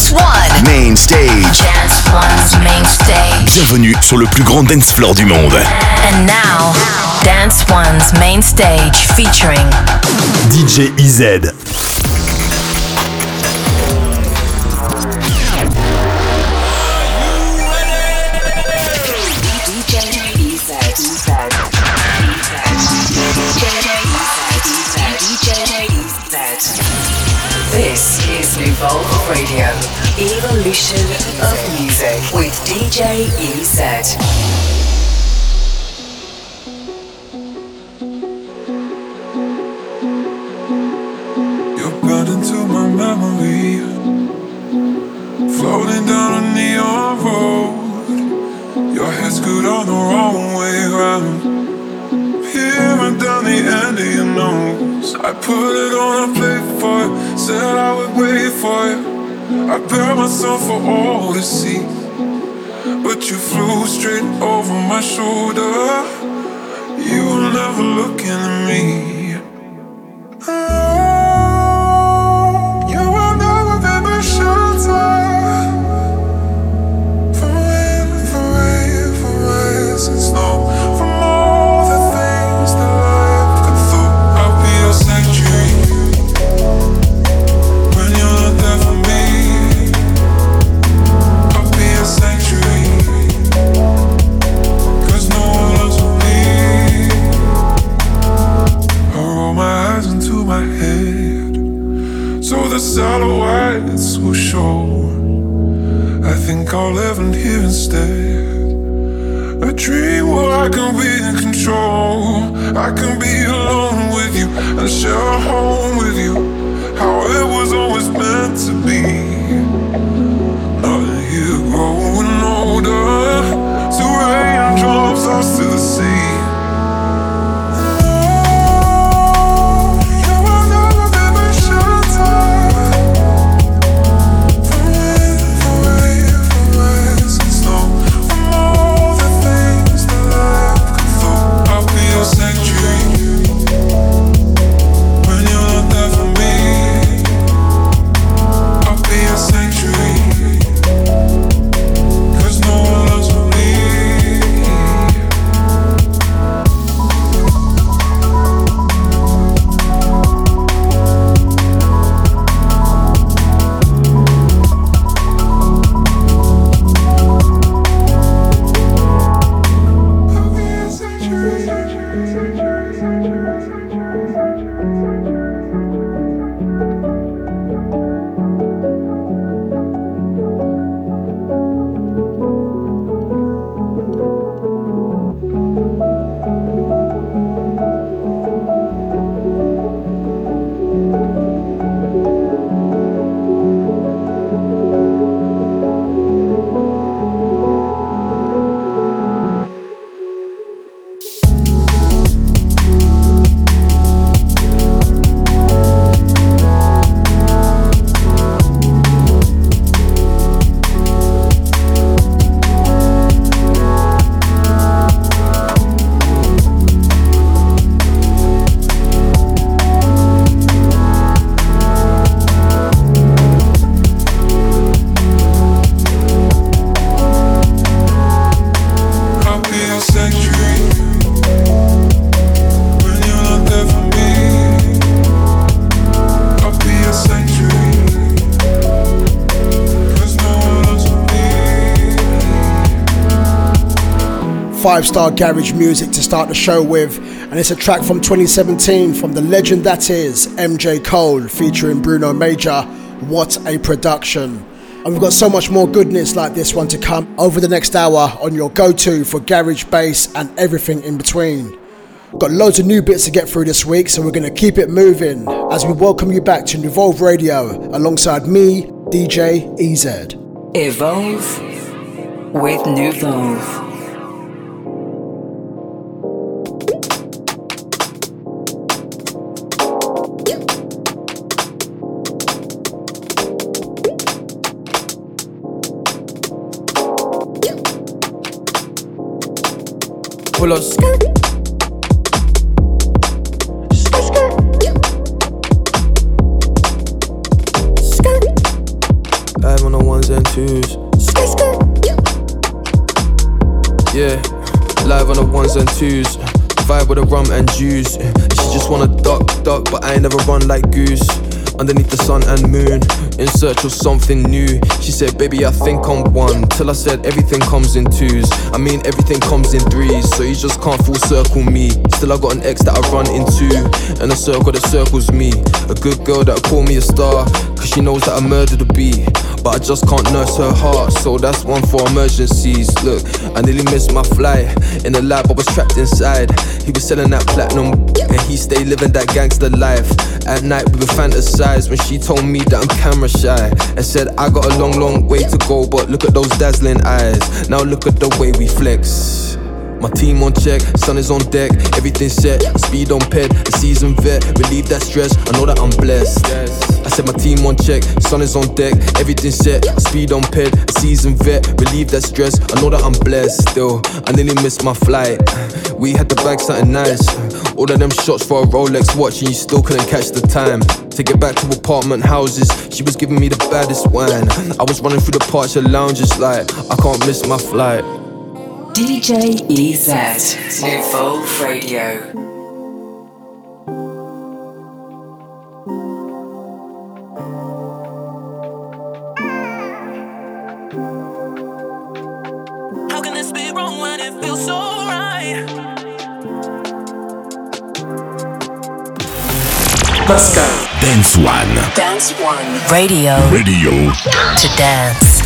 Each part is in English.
Dance One. Main stage. Dance One's main stage. Bienvenue sur le plus grand dance floor du monde. And now, Dance One's main stage featuring DJ EZ. Radio, evolution of music with DJ EZ. You're burned into my memory, floating down a neon road. Your head's screwed on the wrong way around. Peering down the end of your nose. I put it on a plate for you, said I would wait for you. I bare myself for all to see, but you flew straight over my shoulder. You were never looking at me. Oh, you will never be my shelter. From from rain, from rain. Satellites will show. I think I'll live in here instead. A dream where I can be in control. I can be alone with you and share a home with you. How it was always meant to be. Five star garage music to start the show with, and it's a track from 2017 from the legend that is MJ Cole featuring Bruno Major. What a production! And we've got so much more goodness like this one to come over the next hour on your go to for garage bass and everything in between. Got loads of new bits to get through this week, so we're going to keep it moving as we welcome you back to Evolve Radio alongside me, DJ EZ. Evolve with Nuvolve. Euh, mon on the ones and twos. Yeah, live on the ones and twos. Vibe with the rum and juice. She just wanna duck, duck, but I ain't never run like goose underneath the sun and moon in search of something new. She said, Baby, I think I'm one. Till I said, Everything comes in twos. I mean, everything comes in threes. So you just can't full circle me. Still, I got an ex that I run into, and a circle that circles me. A good girl that call me a star, cause she knows that I murdered a bee. But I just can't nurse her heart, so that's one for emergencies. Look, I nearly missed my flight. In the lab, I was trapped inside. He was selling that platinum, he stayed living that gangster life. At night, we would fantasize when she told me that I'm camera shy. And said, I got a long, long way to go, but look at those dazzling eyes. Now look at the way we flex. My team on check, sun is on deck, everything set. Speed on ped, a seasoned vet, relieve that stress. I know that I'm blessed. I said my team on check, sun is on deck, everything set. Speed on ped, a seasoned vet, relieve that stress. I know that I'm blessed. Still, I nearly missed my flight. We had to bag something nice. All of them shots for a Rolex watch, and you still couldn't catch the time. To get back to apartment houses, she was giving me the baddest wine. I was running through the parts of lounges like I can't miss my flight. DJ EZ, New Radio. How can this be wrong when it feels so right? Let's go. Dance One. Dance One. Radio. Radio. To dance.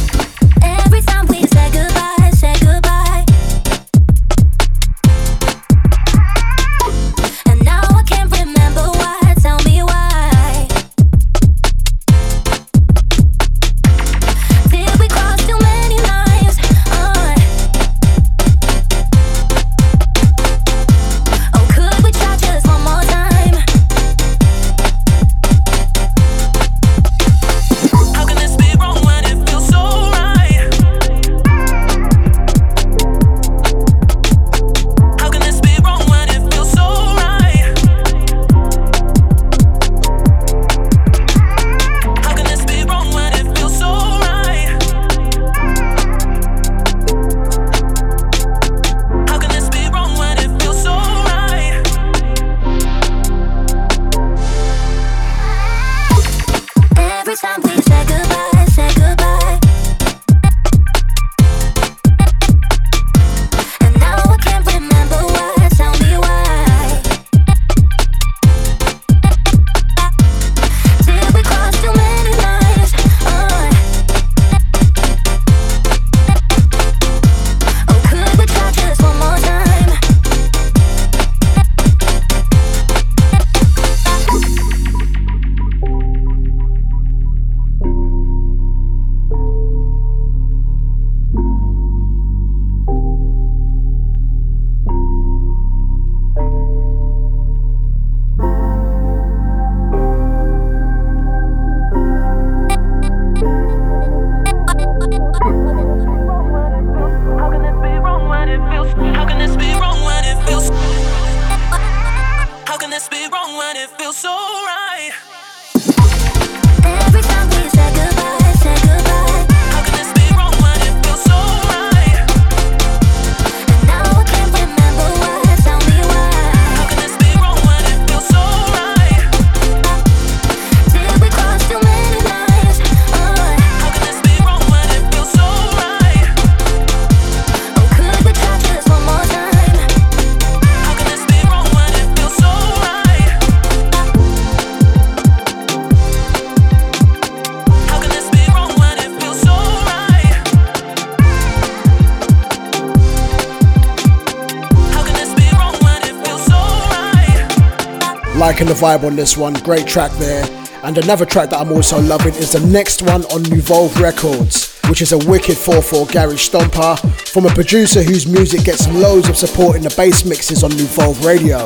Liking the vibe on this one. Great track there. And another track that I'm also loving is the next one on Nuvolve Records, which is a wicked 4-4 garage stomper from a producer whose music gets loads of support in the bass mixes on Nuvolve Radio.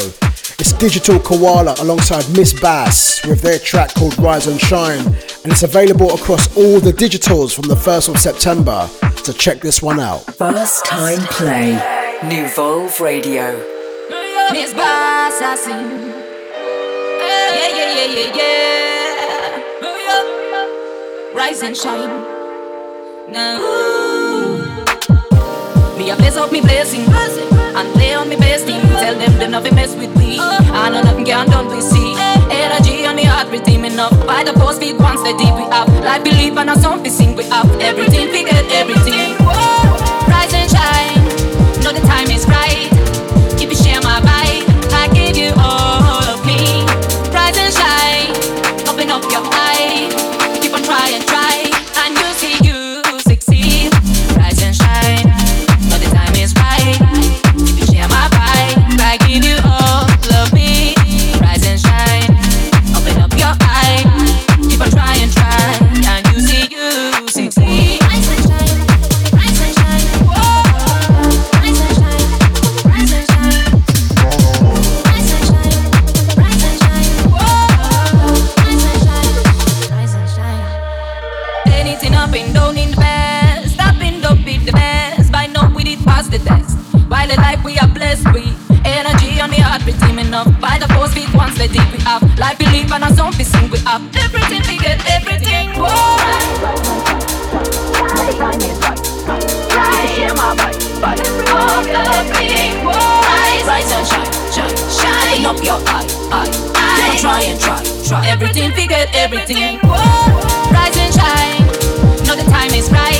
It's Digital Koala alongside Miss Bass with their track called Rise and Shine, and it's available across all the digitals from the 1st of September. So check this one out. First time play, Nuvolve Radio. Miss Bass, I see yeah, yeah. Rise and shine. Now, me a blaze up me blazing and play on me best. Tell them they nothing mess with me. I know nothing can done we see. Energy on the heart, we teaming up. By the post, we once the deep we up. Life believe and a song we sing we up. Everything we get, everything. Rise and shine. Know the time is right. up your eyes. not be up. By the force feet once they deep we up. Life we live and a zombie soon we up. Everything we get, everything. Whoa. Rise and shine, shine. Open up your eye. Don't try and try. Everything we get, everything. Whoa. Rise and shine. Now the time is right.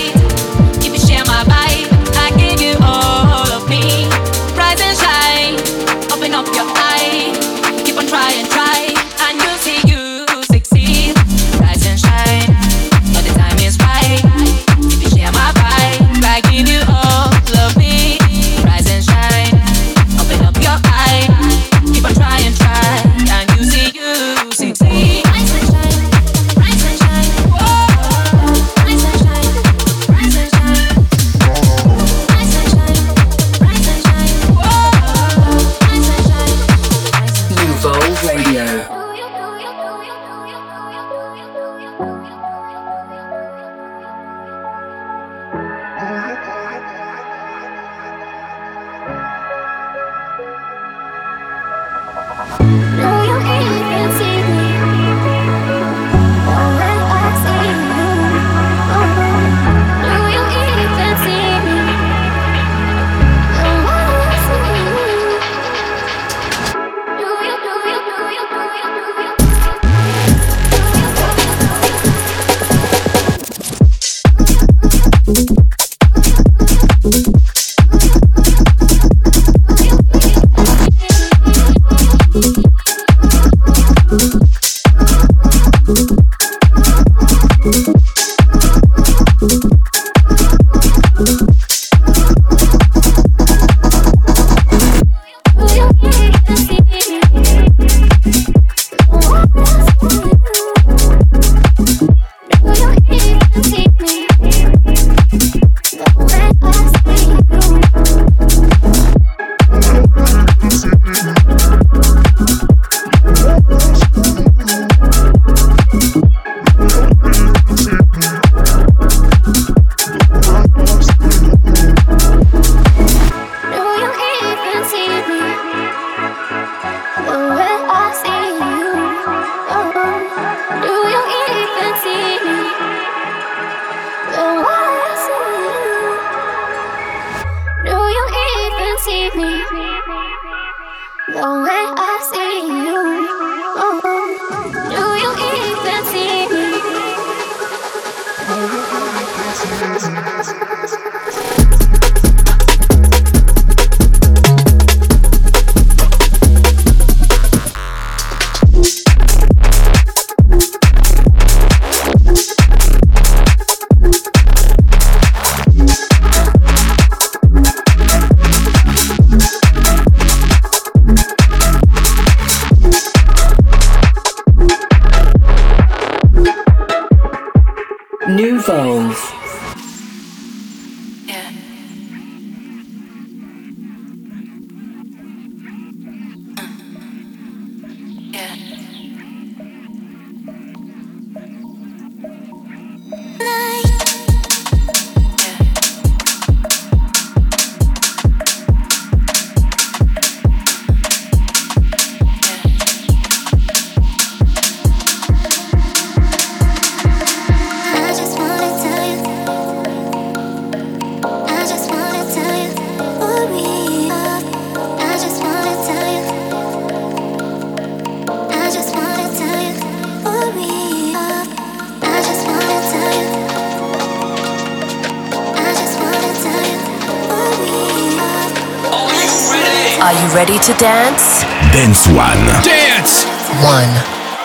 Ready to dance? Dance One. Dance! One.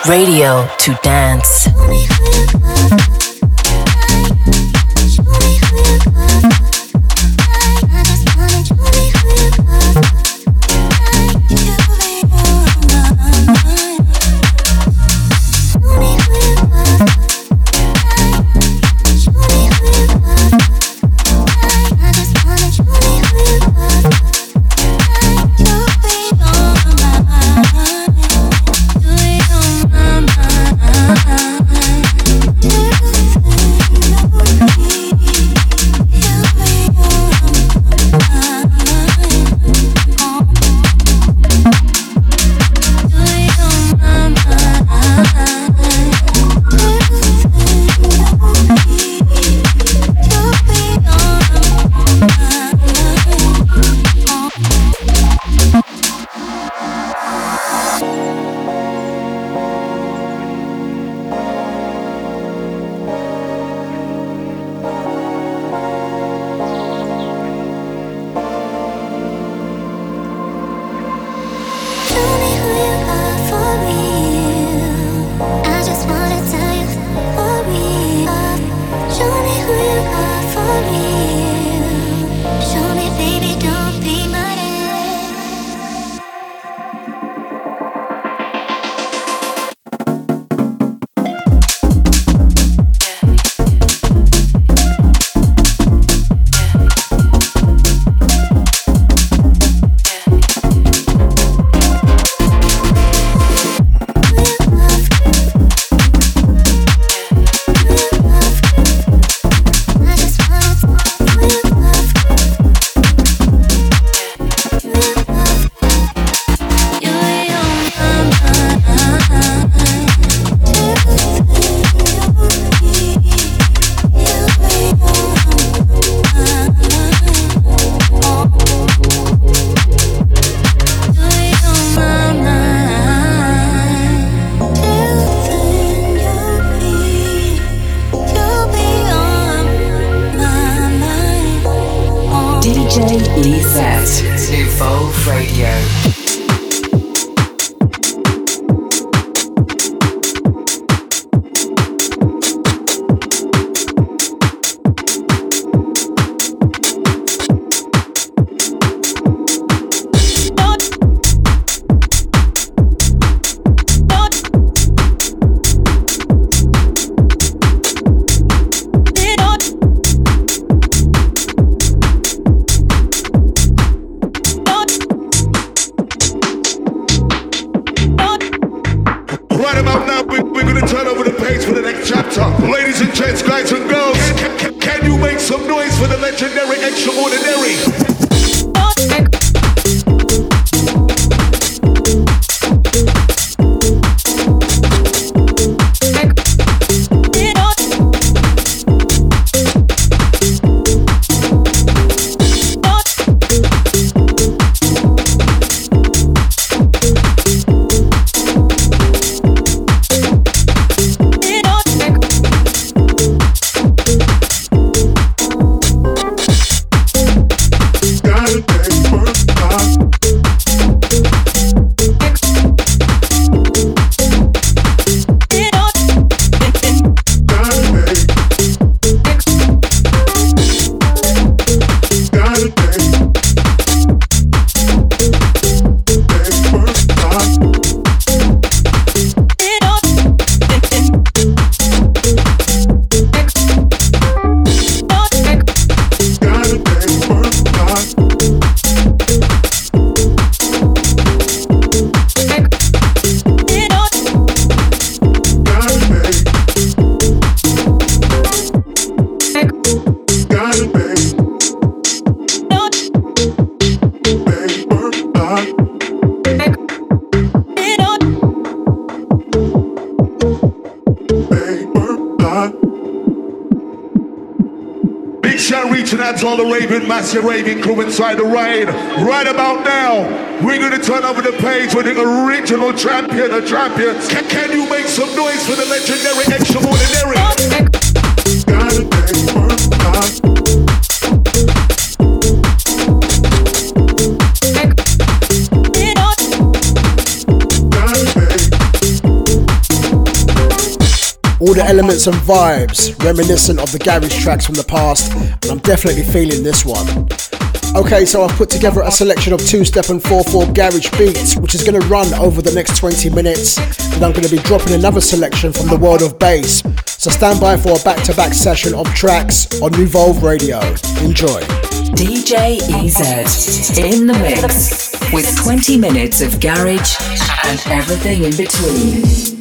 Radio to dance. Raving crew inside the ride. Right about now, we're going to turn over the page with the original champion of champions. Can, can you make some noise for the legendary extraordinary? All the elements and vibes reminiscent of the garage tracks from the past, and I'm definitely feeling this one. Okay, so I've put together a selection of two step and 4 4 garage beats, which is going to run over the next 20 minutes. And I'm going to be dropping another selection from the world of bass. So stand by for a back to back session of tracks on Nuvolve Radio. Enjoy. DJ EZ in the mix with 20 minutes of garage and everything in between.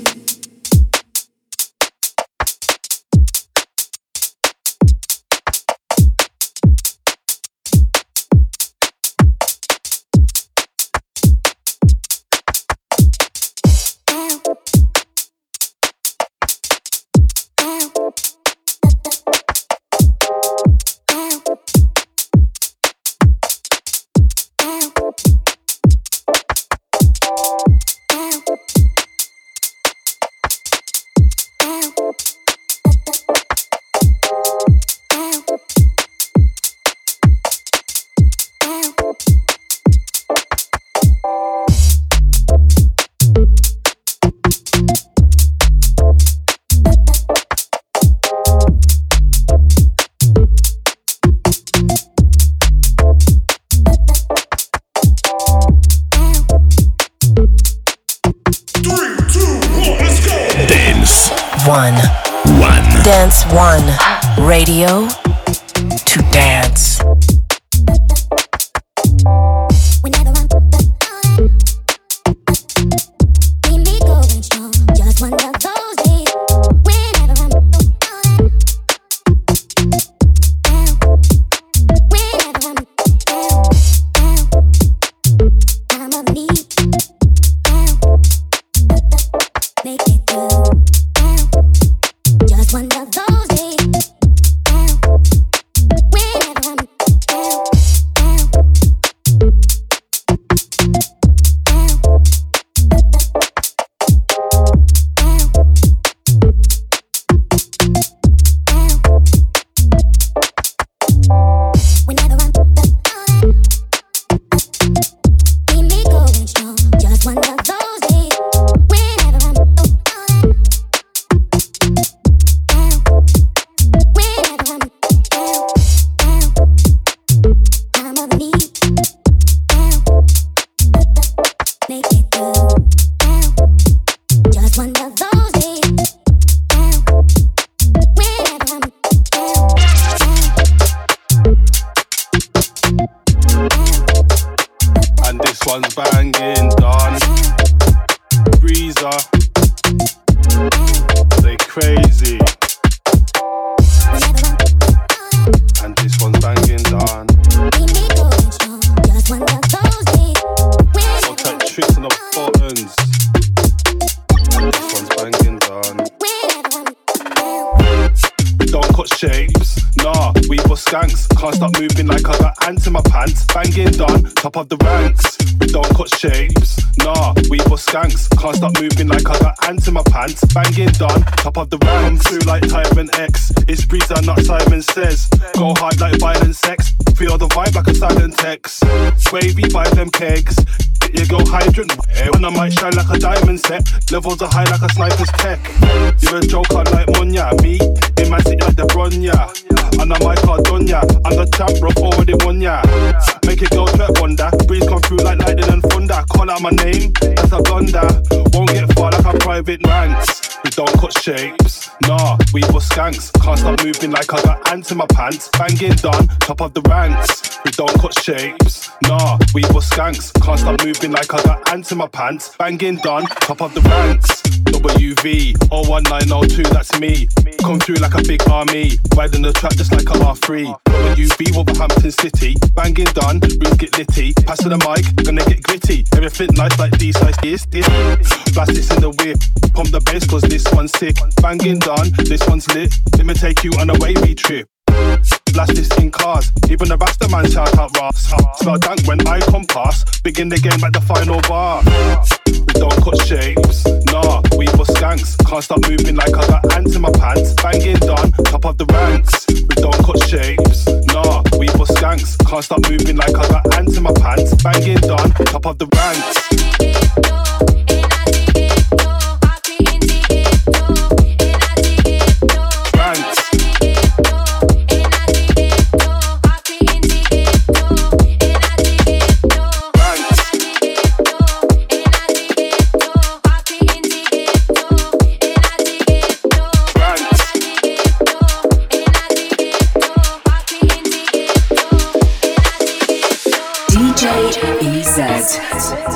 Radio like don't cut shapes, nah, we bust skanks. Can't stop moving like I got ants in my pants. Banging done, top of the ranks. We don't cut shapes, nah, we bust skanks. Can't stop moving like I got ants in my pants. Banging done, top of the ranks. WV 01902, that's me. Come through like a big army. Riding the track just like a R3. WV Wolverhampton City. Banging done, rooms get litty. Passing the mic, gonna get gritty. Everything nice like these size this, this. Blast this in the whip. Pump the bass cause this one's sick. Banging done, this one's lit. Let me take you on a wavy trip. Blast this in cars, even the Rasta man shout out Ross. Smell dank when I come past, begin the game at the final bar. We don't cut shapes, nah, we for skanks. Can't stop moving like I got ants in my pants. Banging done, top of the ranks. We don't cut shapes, nah, we for skanks. Can't stop moving like I got ants in my pants. Banging done, top of the ranks. He EZ.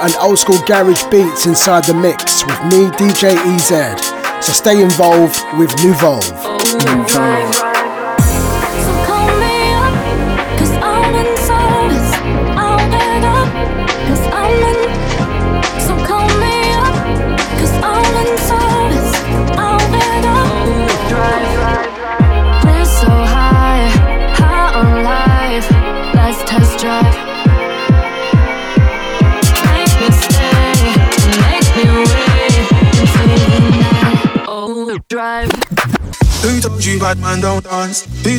And old school garage beats inside the mix with me, DJ EZ. So stay involved with Nuvolve. Nuvolve.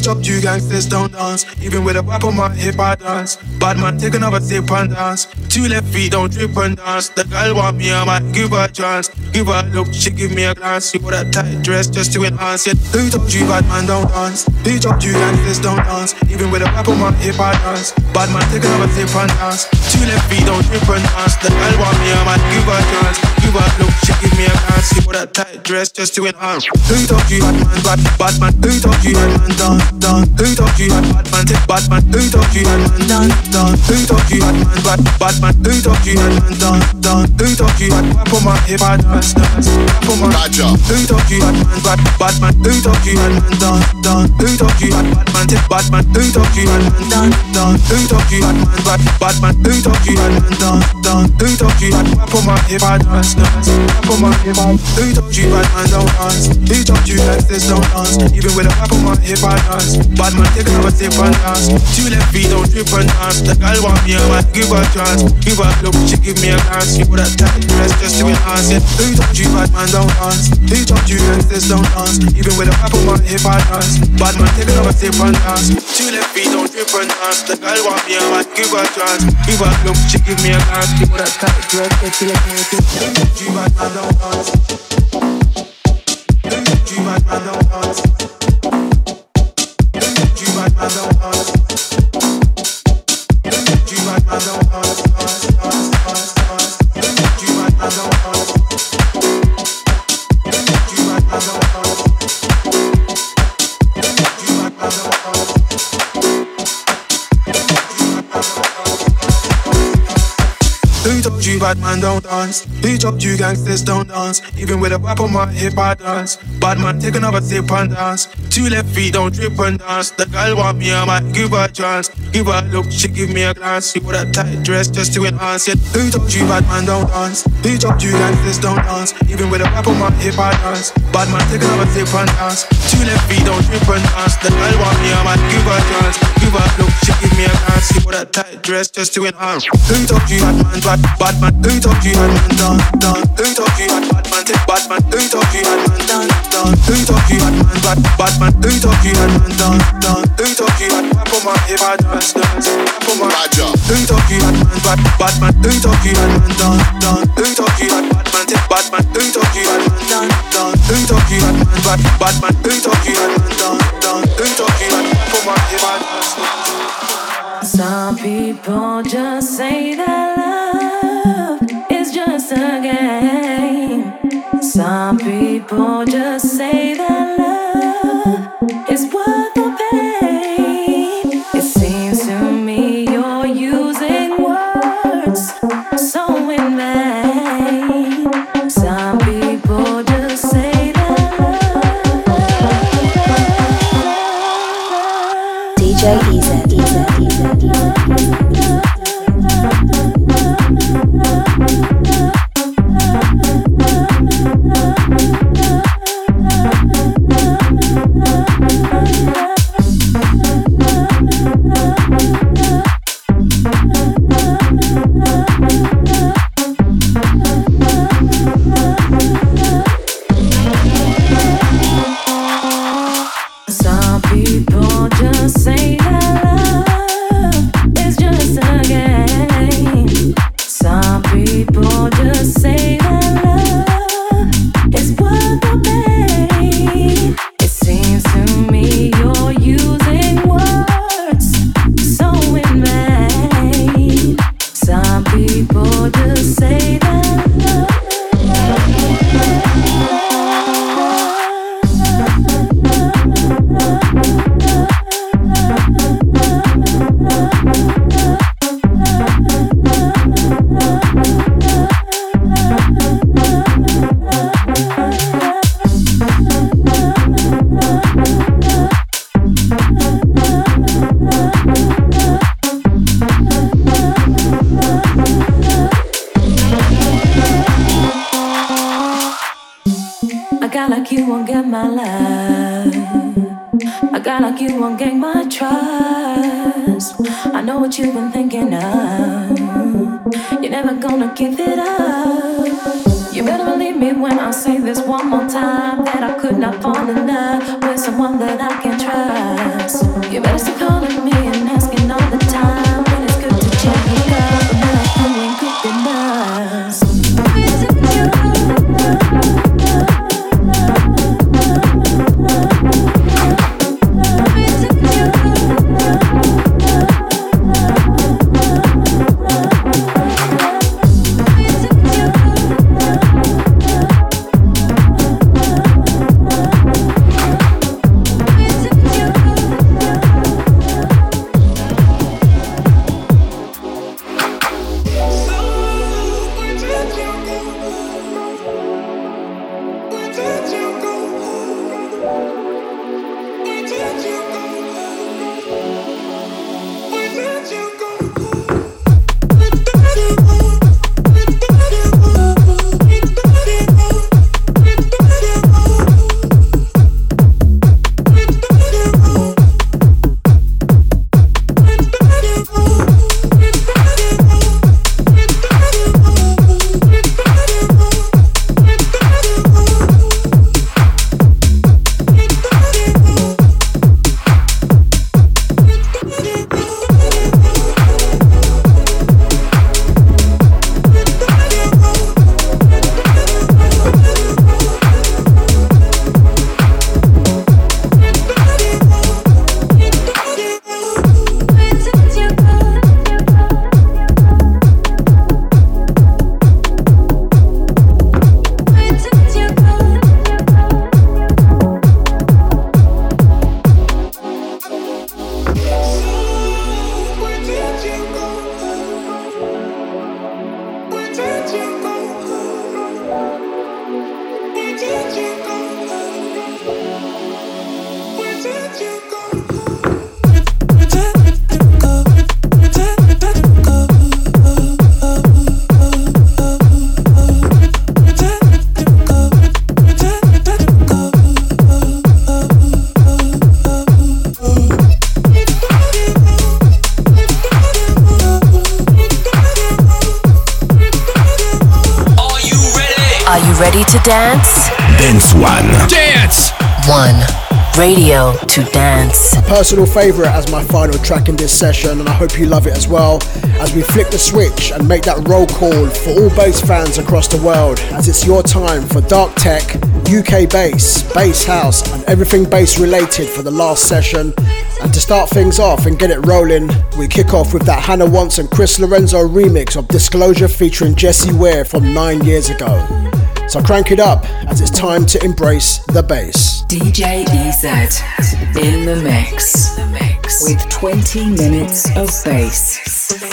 Up you gangsters don't dance. Even with a whack on my hip I dance. Bad man take another sip and dance. Two left feet don't trip and dance. The girl want me, I might give her a chance. Give her a look, she give me a glance. You put a tight dress just to enhance it. Beach up you bad man don't dance. Beach told you gangsters don't dance. Even with a whack on my hip I dance. Bad man take another sip and dance. Two left feet don't trip and dance. The girl want me, I might give her a chance. Give her a look, she give me a glance. You put a tight dress just to enhance. Beach up you bad man, bad, bad man. Who told you bad man done, done? Who told you bad man take bad man? Who told you bad man done, done? Who told you bad man bad, bad man? Who told you bad man done, done? Who told you bad man for my hip I dance, dance for my Roger. Who told you bad man bad, bad man? Who told you bad man done, done? Who told you bad man take bad man? Who told you bad man done, done? Who told you bad man bad, bad man? Who told you bad man done, done? Who told you bad man for my hip I dance, dance for my hip I? Who told you bad man don't dance? Who told you that this don't dance? Even with a rap on my hip I dance. Bad man take another sip and dance. Two left feet don't trip and dance. The girl want me, I might give her a chance. Give her a look, she give me a glance. She put a tight dress just to enhance it. Who told you bad man don't dance? Who told you gangsters don't dance? Even with a rap on my hip I dance. Bad man take another sip and dance. Two left feet don't trip and dance. The girl want me, I might give her a chance. Give her a look, she give me a glance. She put a tight dress just to enhance it. Who told you bad man don't dance? Who told you bad man don't dance? Bad man don't dance. Beach up you gangsters don't dance. Even with a rap on my hip I dance. Bad man take another sip and dance. Two left feet don't trip and dance. The girl want me, I might give her a chance. Give her a look, she give me a glance. She put a tight dress just to enhance it. Beach up you bad man don't dance. Beach up you gangsters don't dance. Even with a rap on my hip I dance. Bad man take another sip and dance. Two left feet don't trip and dance. The girl want me, I might give her a chance. Give her a look, she give me a glance. She put a tight dress just to enhance. Beach up you bad man, bad, bad man. Who talk you bad man down, down? Who talk you bad bad man take bad man? Who talk you bad man down, down? Who talk you bad man bad bad man? Who talk you bad man down, down? Who talk you bad man for my hip I dance, dance Roger. Who talk you bad man bad bad man? Who talk you bad man down, down? Who talk you bad bad man take bad man? Who talk you bad man down, down? Who talk you bad man bad bad man? Who talk you bad man down, down? Who talk you bad man for my hip I dance? Some people just say that love is just a game. Some people just say that love is worth the pain. Won't gain my trust. I know what you've been thinking personal favourite as my final track in this session, and I hope you love it as well. As we flick the switch and make that roll call for all bass fans across the world, as it's your time for dark tech, UK bass, bass house, and everything bass related for the last session. And to start things off and get it rolling, we kick off with that Hannah Wants and Chris Lorenzo remix of Disclosure featuring Jessie Ware from nine years ago. So crank it up as it's time to embrace the bass. DJ EZ in the mix with 20 minutes of bass.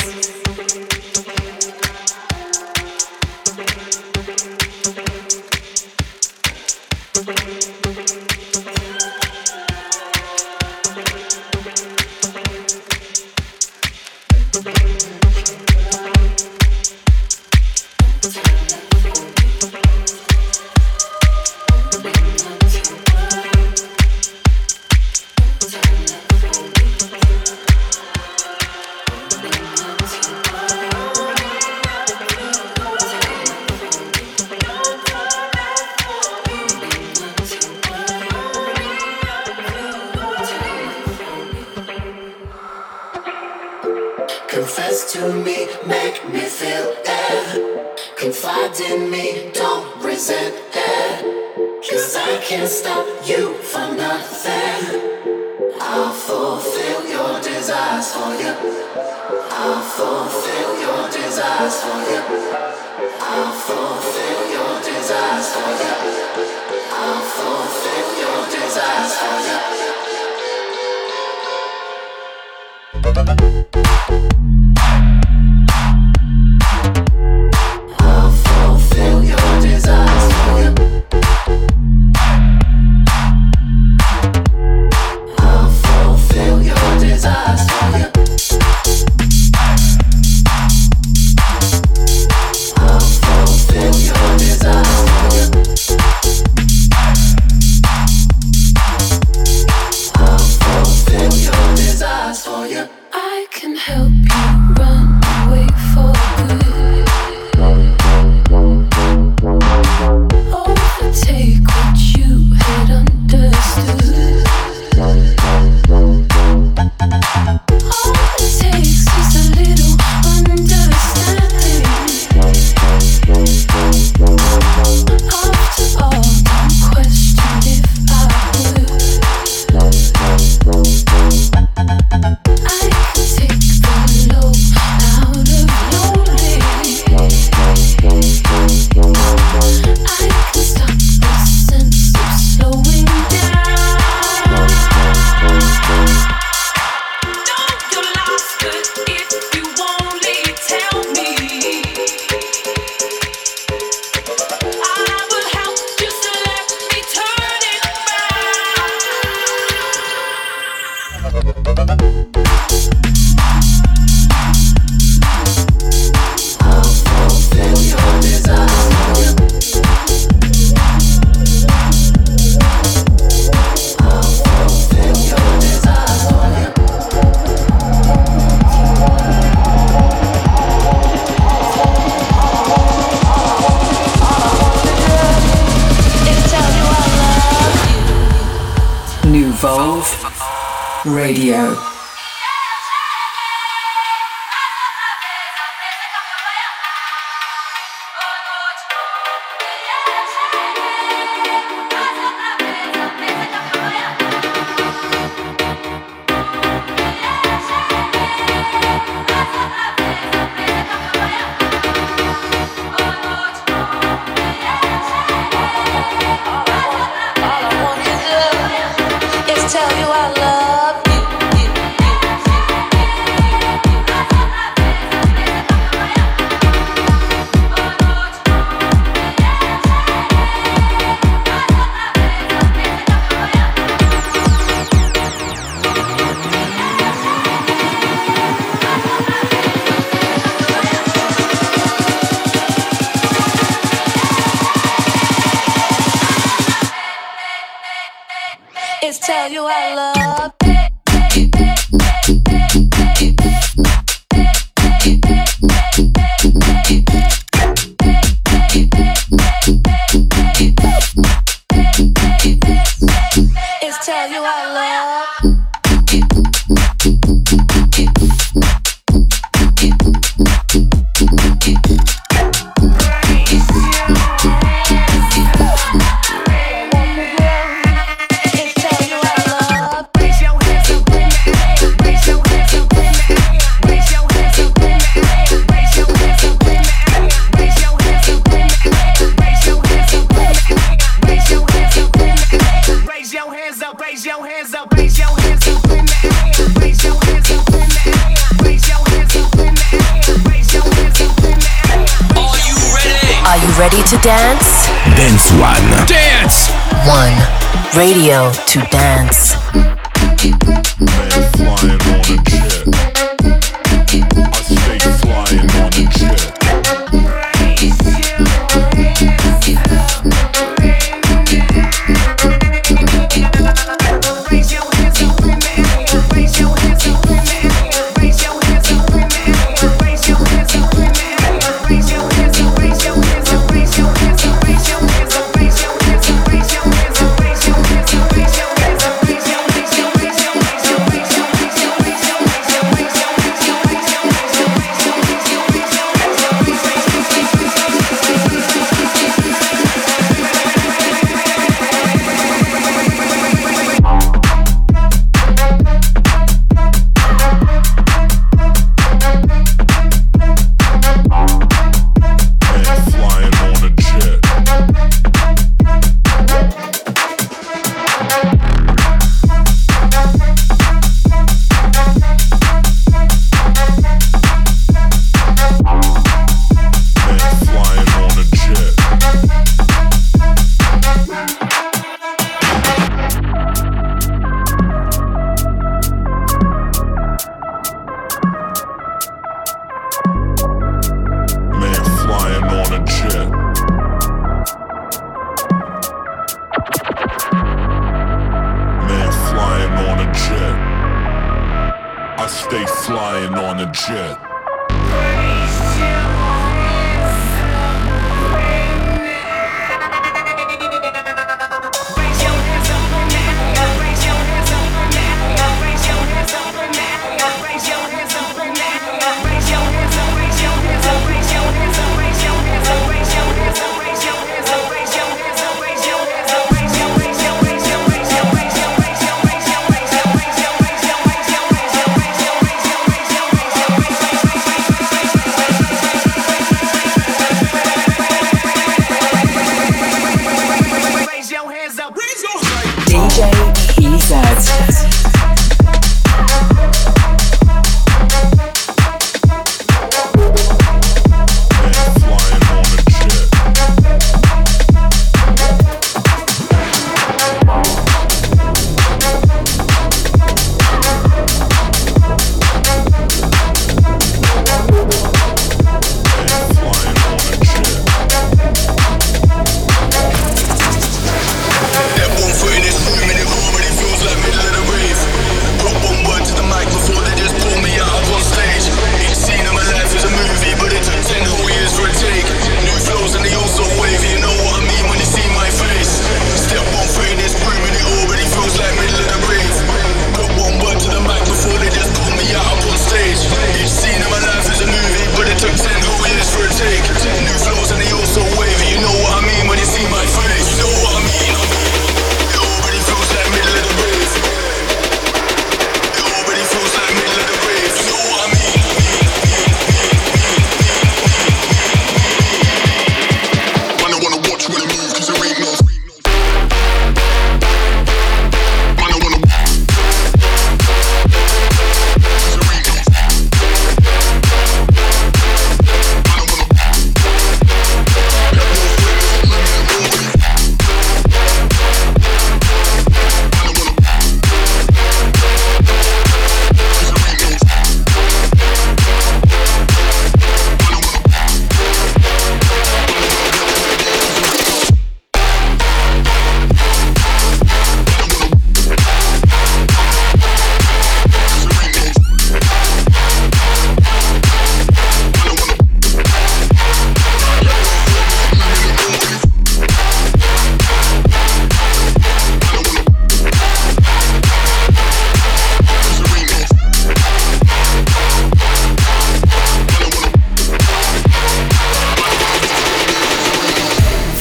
to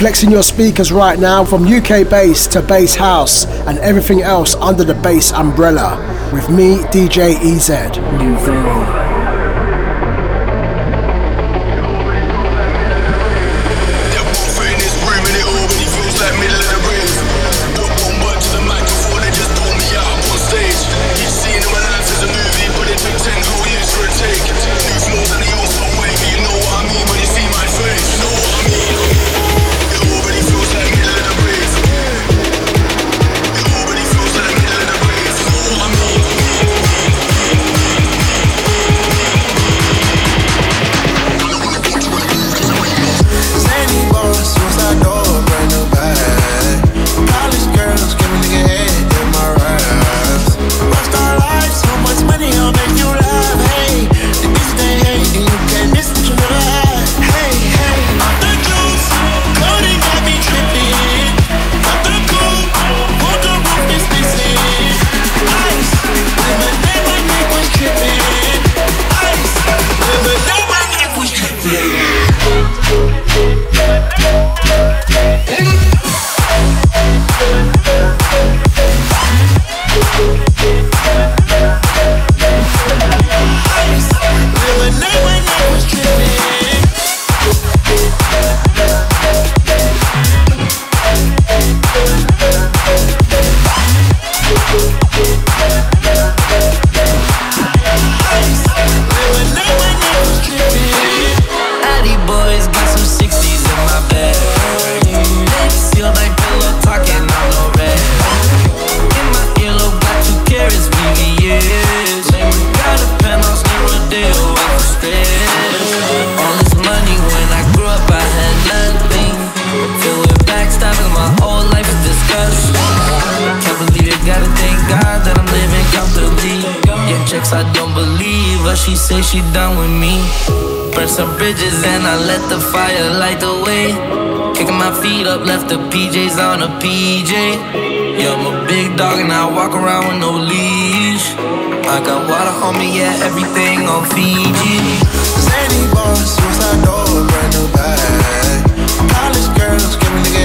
Flexing your speakers right now from UK bass to bass house and everything else under the bass umbrella with me, DJ EZ. Nouveau. she done with me. Burn some bridges and I let the fire light the way. Kicking my feet up, left the PJs on a PJ. Yeah, I'm a big dog and I walk around with no leash. I got water on me, yeah, everything on Fiji. Zany boss, suicide door, brand new bag. College girls, give me the.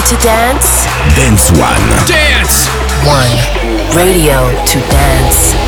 To dance? Dance One. Dance One. Radio to dance.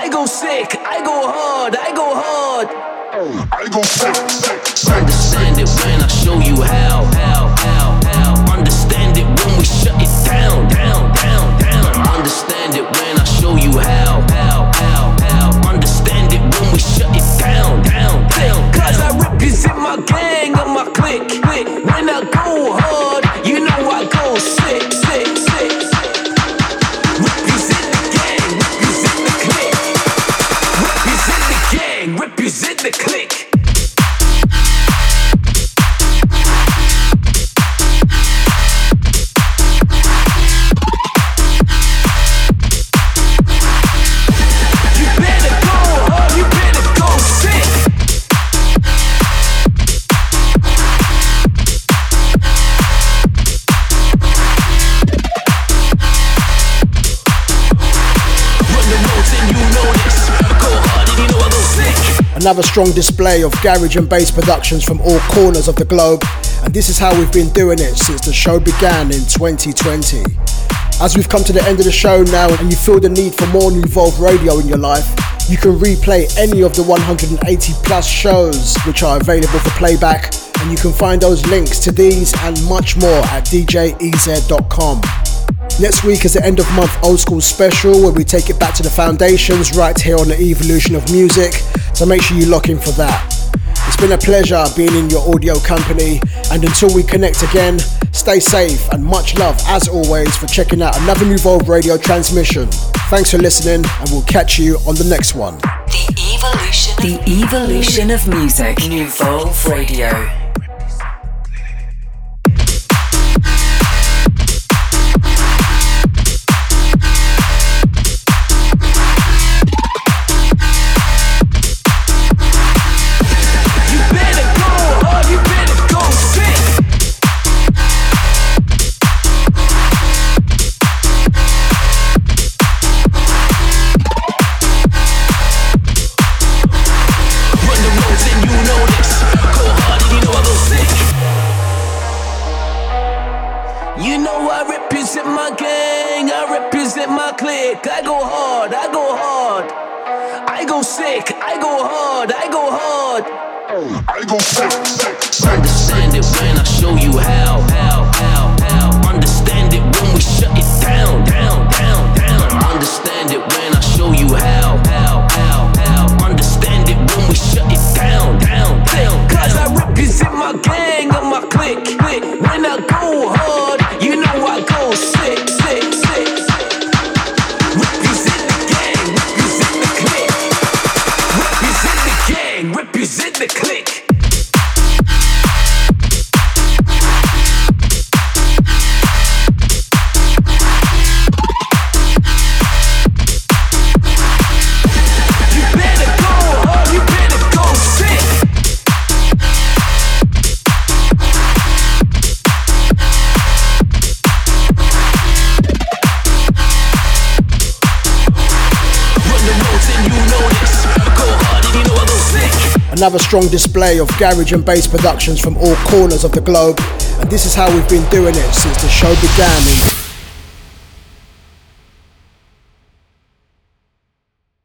I go sick, I go hard, I go hard. I go sick, sick, sick. Understand it when I show you how, how, Another strong display of garage and bass productions from all corners of the globe, and this is how we've been doing it since the show began in 2020. As we've come to the end of the show now and you feel the need for more Nuvolve radio in your life, you can replay any of the 180 plus shows which are available for playback, and you can find those links to these and much more at djez.com. Next week is the end of month old school special where we take it back to the foundations right here on the evolution of music. So make sure you lock in for that. It's been a pleasure being in your audio company, and until we connect again, stay safe and much love as always for checking out another New radio transmission. Thanks for listening, and we'll catch you on the next one. The evolution. The evolution of music. New Radio. Sick. Another strong display of garage and bass productions from all corners of the globe, and this is how we've been doing it since the show began